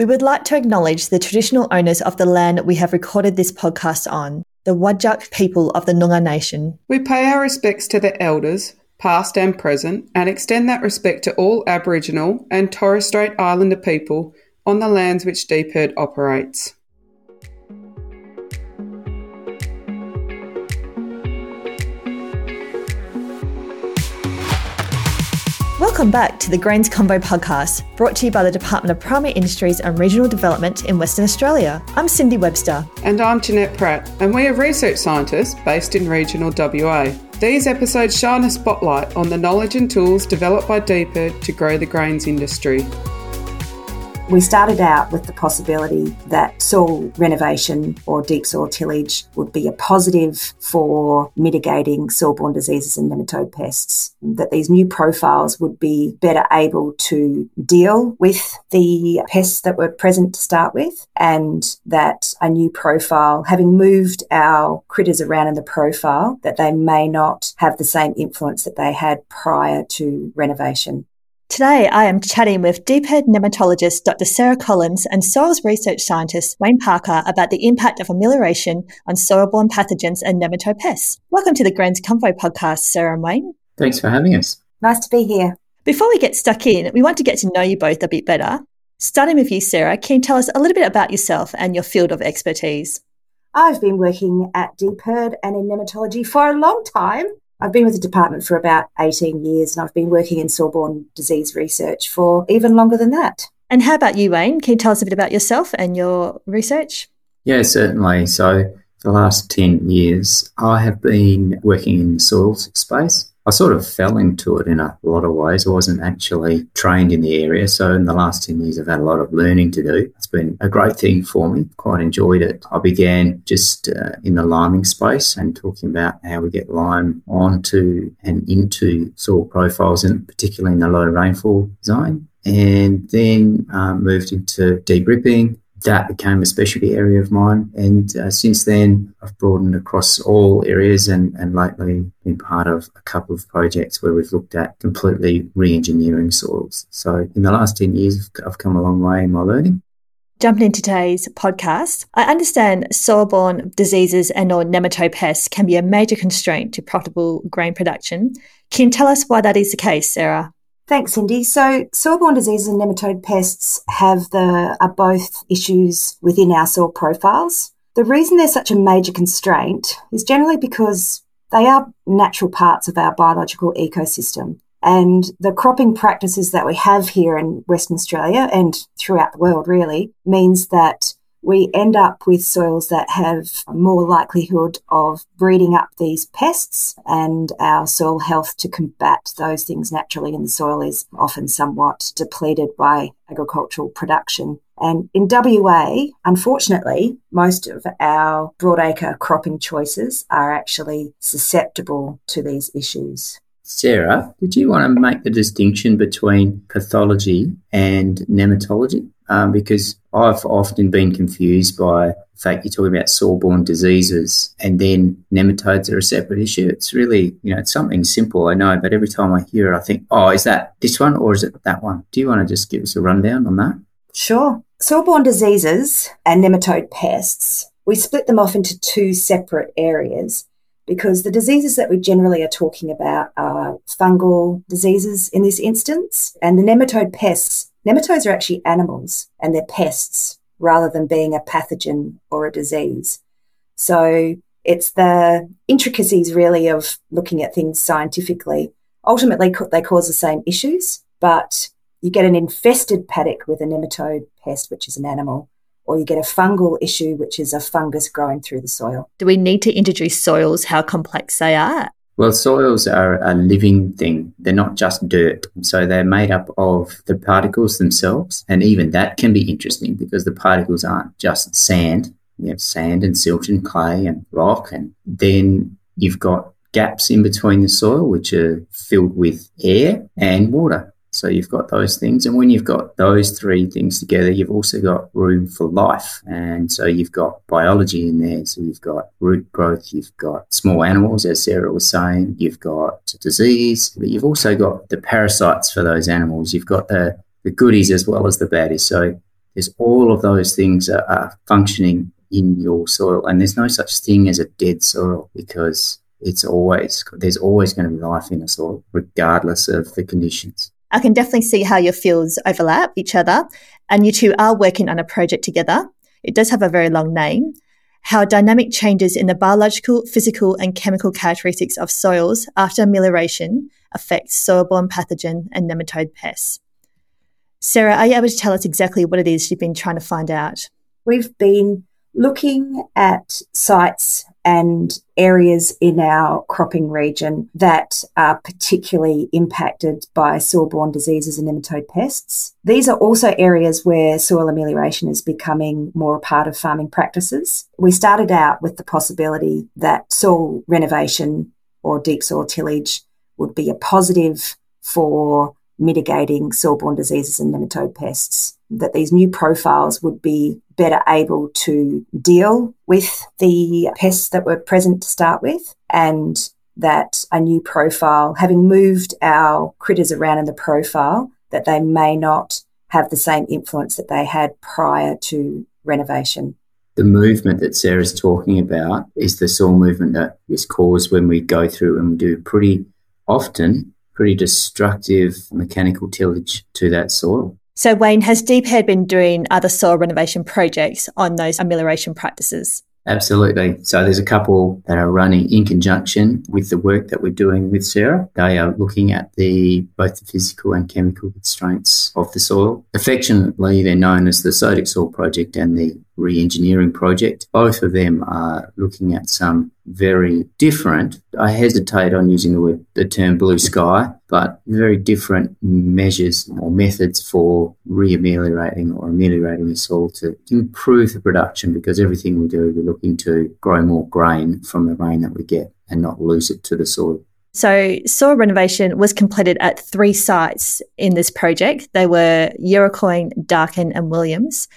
We would like to acknowledge the traditional owners of the land we have recorded this podcast on, the Wadjuk people of the Noongar Nation. We pay our respects to the elders, past and present, and extend that respect to all Aboriginal and Torres Strait Islander people on the lands which DPIRD operates. Welcome back to the Grains Convo podcast, brought to you by the Department of Primary Industries and Regional Development in Western Australia. I'm Cindy Webster. And I'm Jeanette Pratt, and we are research scientists based in regional WA. These episodes shine a spotlight on the knowledge and tools developed by DPIRD to grow the grains industry. We started out with the possibility that soil renovation or deep soil tillage would be a positive for mitigating soil-borne diseases and nematode pests, that these new profiles would be better able to deal with the pests that were present to start with, and that a new profile, having moved our critters around in the profile, that they may not have the same influence that they had prior to renovation. Today, I am chatting with DPIRD nematologist Dr. Sarah Collins and soils research scientist Wayne Parker about the impact of amelioration on soil-borne pathogens and nematode pests. Welcome to the Grains Convo podcast, Sarah and Wayne. Thanks for having us. Nice to be here. Before we get stuck in, we want to get to know you both a bit better. Starting with you, Sarah, can you tell us a little bit about yourself and your field of expertise? I've been working at DPIRD and in nematology for a long time. I've been with the department for about 18 years and I've been working in soil-borne disease research for even longer than that. And how about you, Wayne? Can you tell us a bit about yourself and your research? Yeah, certainly. So, the last 10 years, I have been working in the soils space. I sort of fell into it in a lot of ways. I wasn't actually trained in the area. So in the last 10 years, I've had a lot of learning to do. It's been a great thing for me. Quite enjoyed it. I began just uh, in the liming space and talking about how we get lime onto and into soil profiles, and particularly in the low rainfall zone. And then um, moved into deep ripping, that became a specialty area of mine. And uh, since then, I've broadened across all areas and, and lately been part of a couple of projects where we've looked at completely re engineering soils. So in the last 10 years, I've come a long way in my learning. Jumping into today's podcast, I understand soil-borne diseases and or nematode pests can be a major constraint to profitable grain production. Can you tell us why that is the case, Sarah? Thanks, Cindy. So, soil-borne diseases and nematode pests have the are both issues within our soil profiles. The reason they're such a major constraint is generally because they are natural parts of our biological ecosystem. And the cropping practices that we have here in Western Australia and throughout the world really means that we end up with soils that have more likelihood of breeding up these pests and our soil health to combat those things naturally in the soil is often somewhat depleted by agricultural production. And in WA, unfortunately, most of our broadacre cropping choices are actually susceptible to these issues. Sarah, did you want to make the distinction between pathology and nematology? Um, because I've often been confused by the fact you're talking about soil-borne diseases and then nematodes are a separate issue. It's really, you know, it's something simple, I know, but every time I hear it, I think, oh, is that this one or is it that one? Do you want to just give us a rundown on that? Sure. Soil-borne diseases and nematode pests, we split them off into two separate areas because the diseases that we generally are talking about are fungal diseases in this instance, and the nematode pests. Nematodes are actually animals and they're pests rather than being a pathogen or a disease. So it's the intricacies really of looking at things scientifically. Ultimately, they cause the same issues, but you get an infested paddock with a nematode pest, which is an animal, or you get a fungal issue, which is a fungus growing through the soil. Do we need to introduce soils, how complex they are? Well, soils are a living thing. They're not just dirt. So they're made up of the particles themselves. And even that can be interesting because the particles aren't just sand. You have sand and silt and clay and rock. And then you've got gaps in between the soil, which are filled with air and water. So you've got those things. And when you've got those three things together, you've also got room for life. And so you've got biology in there. So you've got root growth, you've got small animals, as Sarah was saying, you've got disease, but you've also got the parasites for those animals. You've got the, the goodies as well as the baddies. So There's all of those things are, are functioning in your soil, and there's no such thing as a dead soil because it's always there's always going to be life in a soil, regardless of the conditions. I can definitely see how your fields overlap each other, and you two are working on a project together. It does have a very long name. How dynamic changes in the biological, physical, and chemical characteristics of soils after amelioration affect soil-borne pathogen and nematode pests. Sarah, are you able to tell us exactly what it is you've been trying to find out? We've been looking at sites and areas in our cropping region that are particularly impacted by soil-borne diseases and nematode pests. These are also areas where soil amelioration is becoming more a part of farming practices. We started out with the possibility that soil renovation or deep soil tillage would be a positive for mitigating soil-borne diseases and nematode pests, that these new profiles would be better able to deal with the pests that were present to start with and that a new profile, having moved our critters around in the profile, that they may not have the same influence that they had prior to renovation. The movement that Sarah's talking about is the soil movement that is caused when we go through and we do pretty often pretty destructive mechanical tillage to that soil. So, Wayne, has DPIRD been doing other soil renovation projects on those amelioration practices? Absolutely. So there's a couple that are running in conjunction with the work that we're doing with Sarah. They are looking at the both the physical and chemical constraints of the soil. Affectionately, they're known as the Sodic Soil Project and the re-engineering project. Both of them are looking at some very different. I hesitate on using the word the term blue sky, but very different measures or methods for re-ameliorating or ameliorating the soil to improve the production because everything we do we're looking to grow more grain from the rain that we get and not lose it to the soil. So, soil renovation was completed at three sites in this project. They were Yerecoin, Darkan, and Williams.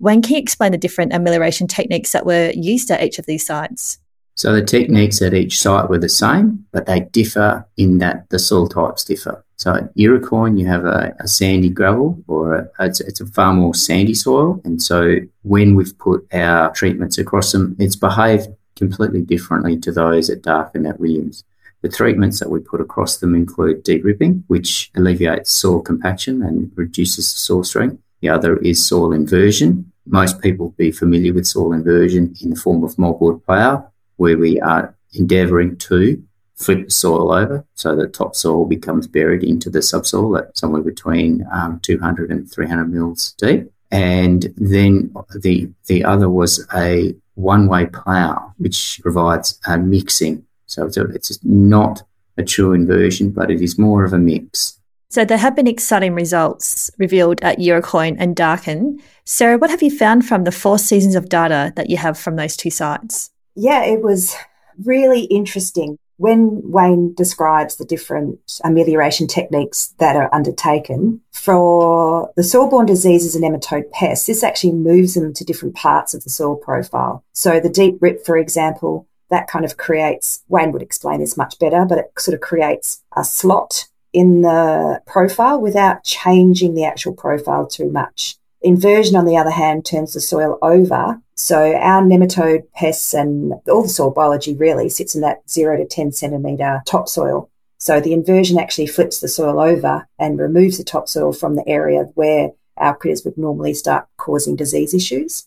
Wayne can you explain the different amelioration techniques that were used at each of these sites? So the techniques at each site were the same, but they differ in that the soil types differ. So at Yerecoin, you have a, a sandy gravel, or a, it's, it's, a far more sandy soil. And so when we've put our treatments across them, it's behaved completely differently to those at Darkan at Williams. The treatments that we put across them include deep ripping, which alleviates soil compaction and reduces the soil strength. The other is soil inversion, most people will be familiar with soil inversion in the form of moldboard plough, where we are endeavouring to flip the soil over so the topsoil becomes buried into the subsoil at somewhere between um, 200 and 300 mils deep. And then the the other was a one way plough, which provides a mixing. So it's, a, it's not a true inversion, but it is more of a mix. So there have been exciting results revealed at Yerecoin and Darkan. Sarah, what have you found from the four seasons of data that you have from those two sites? Yeah, it was really interesting. When Wayne describes the different amelioration techniques that are undertaken for the soil-borne diseases and nematode pests, this actually moves them to different parts of the soil profile. So the deep rip, for example, that kind of creates, Wayne would explain this much better, but it sort of creates a slot in the profile without changing the actual profile too much. Inversion, on the other hand, turns the soil over. So our nematode pests and all the soil biology really sits in that zero to 10 centimetre topsoil. So the inversion actually flips the soil over and removes the topsoil from the area where our critters would normally start causing disease issues.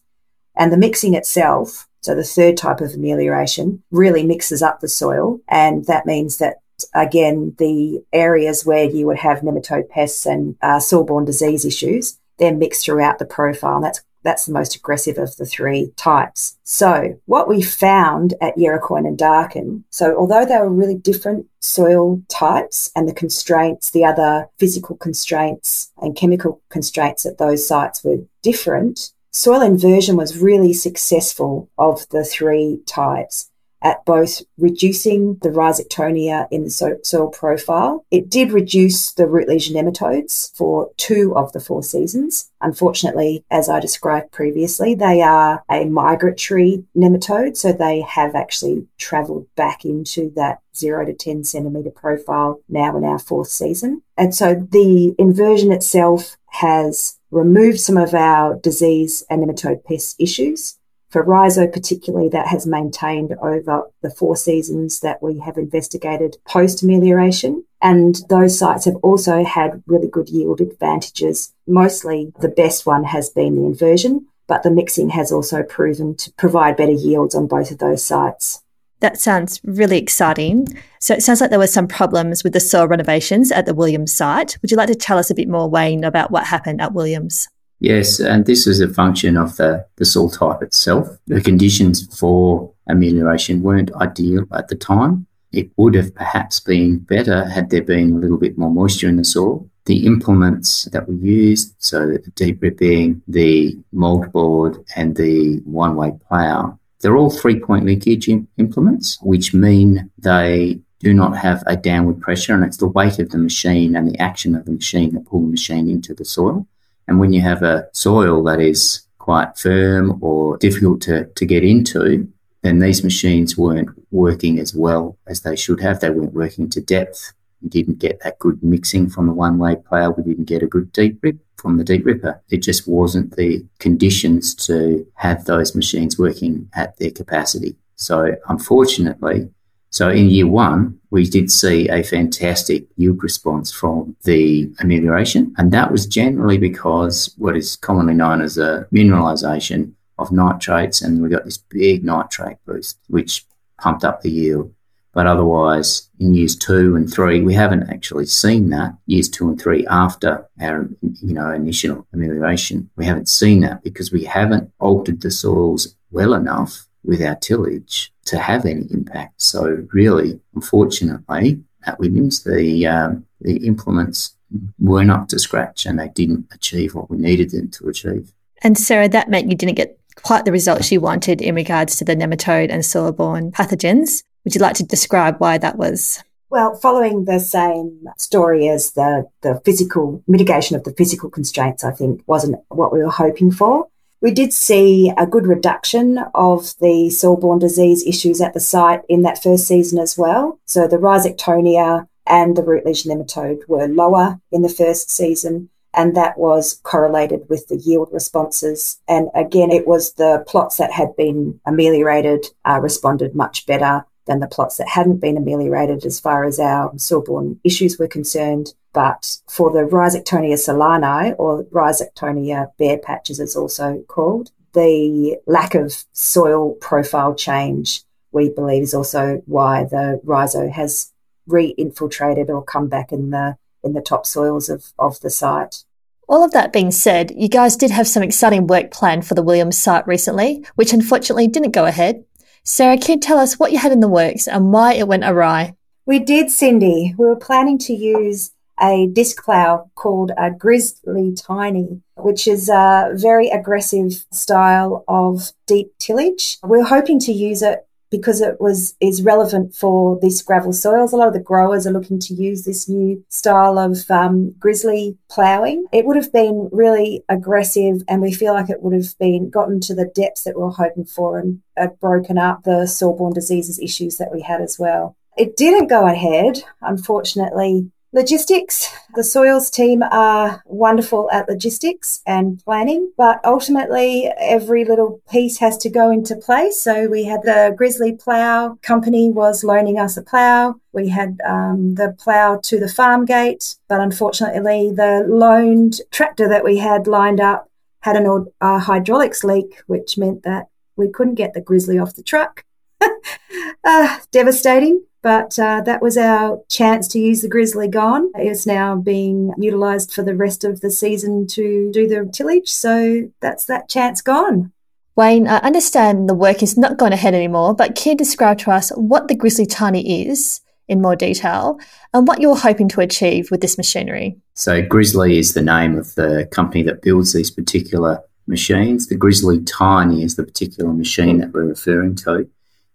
And the mixing itself, so the third type of amelioration, really mixes up the soil. And that means that again, the areas where you would have nematode pests and uh, soil-borne disease issues, they're mixed throughout the profile. And that's that's the most aggressive of the three types. So what we found at Yerecoin and Darkan, so although they were really different soil types and the constraints, the other physical constraints and chemical constraints at those sites were different, soil inversion was really successful of the three types at both reducing the rhizoctonia in the soil profile. It did reduce the root lesion nematodes for two of the four seasons. Unfortunately, as I described previously, they are a migratory nematode, so they have actually travelled back into that zero to 10 centimetre profile now in our fourth season. And so the inversion itself has removed some of our disease and nematode pest issues. For rhizo, particularly, that has maintained over the four seasons that we have investigated post amelioration. And those sites have also had really good yield advantages. Mostly the best one has been the inversion, but the mixing has also proven to provide better yields on both of those sites. That sounds really exciting. So it sounds like there were some problems with the soil renovations at the Williams site. Would you like to tell us a bit more, Wayne, about what happened at Williams? Yes, and this is a function of the, the soil type itself. The conditions for amelioration weren't ideal at the time. It would have perhaps been better had there been a little bit more moisture in the soil. The implements that were used, so the deep ripping, the moldboard, and the one way plough, they're all three point linkage implements, which mean they do not have a downward pressure, and it's the weight of the machine and the action of the machine that pull the machine into the soil. And when you have a soil that is quite firm or difficult to, to get into, then these machines weren't working as well as they should have. They weren't working to depth. We didn't get that good mixing from the one way plough. We didn't get a good deep rip from the deep ripper. It just wasn't the conditions to have those machines working at their capacity. So, unfortunately, so in year one, we did see a fantastic yield response from the amelioration, and that was generally because what is commonly known as a mineralisation of nitrates, and we got this big nitrate boost, which pumped up the yield. But otherwise, in years two and three, we haven't actually seen that. Years two and three after our, you know, initial amelioration, we haven't seen that because we haven't altered the soils well enough with our tillage to have any impact. So really, unfortunately, at Williams, the um, the implements weren't up to scratch and they didn't achieve what we needed them to achieve. And Sarah, that meant you didn't get quite the results you wanted in regards to the nematode and soil-borne pathogens. Would you like to describe why that was? Well, following the same story as the, the physical mitigation of the physical constraints, I think wasn't what we were hoping for. We did see a good reduction of the soil-borne disease issues at the site in that first season as well. So the Rhizoctonia and the root lesion nematode were lower in the first season, and that was correlated with the yield responses. And again, it was the plots that had been ameliorated uh, responded much better than the plots that hadn't been ameliorated as far as our soil-borne issues were concerned. But for the Rhizoctonia solani, or Rhizoctonia bare patches, as it's also called, the lack of soil profile change, we believe, is also why the rhizo has re-infiltrated or come back in the in the topsoils of, of the site. All of that being said, you guys did have some exciting work planned for the Williams site recently, which unfortunately didn't go ahead. Sarah, can you tell us what you had in the works and why it went awry? We did, Cindy. We were planning to use a disc plough called a Grizzly Tiny, which is a very aggressive style of deep tillage. We we're hoping to use it because it was is relevant for these gravel soils. A lot of the growers are looking to use this new style of um, grizzly ploughing. It would have been really aggressive, and we feel like it would have been gotten to the depths that we were hoping for and uh, broken up the soil-borne diseases issues that we had as well. It didn't go ahead, unfortunately. Logistics. The soils team are wonderful at logistics and planning, but ultimately every little piece has to go into place. So we had the Grizzly Plough company was loaning us a plough. We had um, the plough to the farm gate, but unfortunately the loaned tractor that we had lined up had an hydraulics leak, which meant that we couldn't get the Grizzly off the truck. uh, devastating. But uh, that was our chance to use the Grizzly gone. It's now being utilised for the rest of the season to do the tillage. So that's that chance gone. Wayne, I understand the work is not going ahead anymore, but can you describe to us what the Grizzly Tiny is in more detail and what you're hoping to achieve with this machinery? So, Grizzly is the name of the company that builds these particular machines. The Grizzly Tiny is the particular machine that we're referring to.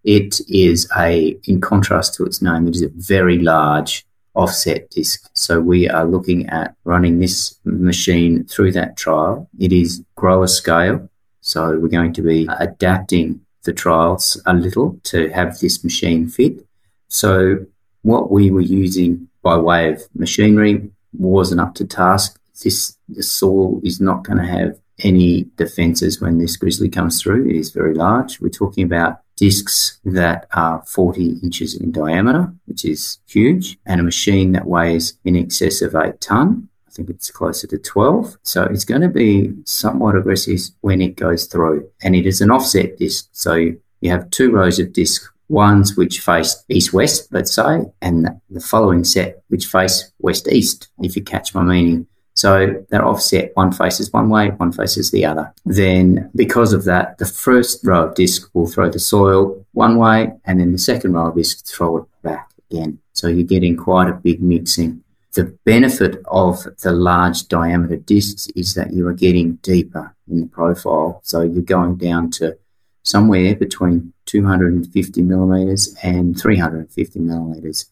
It is a, in contrast to its name, it is a very large offset disk. So we are looking at running this machine through that trial. It is grower scale. So we're going to be adapting the trials a little to have this machine fit. So what we were using by way of machinery wasn't up to task. this the soil is not going to have any defences when this grizzly comes through. It is very large. We're talking about discs that are 40 inches in diameter, which is huge, and a machine that weighs in excess of eight tonne. I think it's closer to 12. So it's going to be somewhat aggressive when it goes through. And it is an offset disc. So you have two rows of discs ones which face east west, let's say, and the following set which face west east, if you catch my meaning. So they're offset. One faces one way, one faces the other. Then, because of that, the first row of disc will throw the soil one way, and then the second row of disc throw it back again. So you're getting quite a big mixing. The benefit of the large diameter discs is that you are getting deeper in the profile. So you're going down to somewhere between 250 millimeters and 350 millimeters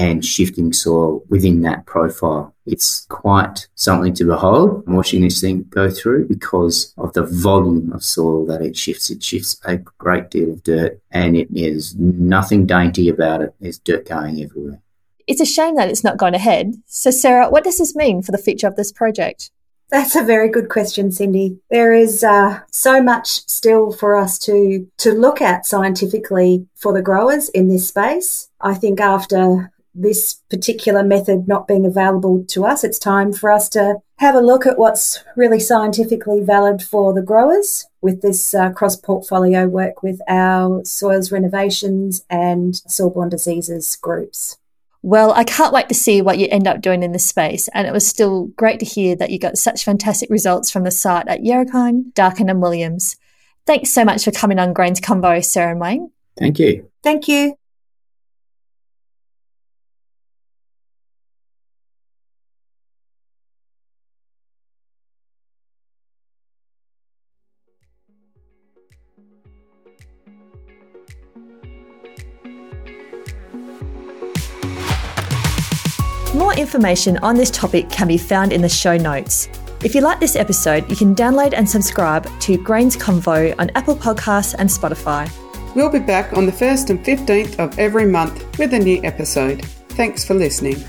and shifting soil within that profile. It's quite something to behold watching this thing go through because of the volume of soil that it shifts. It shifts a great deal of dirt and it is nothing dainty about it. There's dirt going everywhere. It's a shame that it's not gone ahead. So, Sarah, what does this mean for the future of this project? That's a very good question, Cindy. There is uh, so much still for us to to look at scientifically for the growers in this space. I think after this particular method not being available to us, it's time for us to have a look at what's really scientifically valid for the growers with this uh, cross portfolio work with our soils renovations and soil-borne diseases groups. Well, I can't wait to see what you end up doing in this space. And it was still great to hear that you got such fantastic results from the site at Yerecoin, Darkan, and Williams. Thanks so much for coming on Grains Convo, Sarah and Wayne. Thank you. Thank you. More information on this topic can be found in the show notes. If you like this episode, you can download and subscribe to Grains Convo on Apple Podcasts and Spotify. We'll be back on the 1st and 15th of every month with a new episode. Thanks for listening.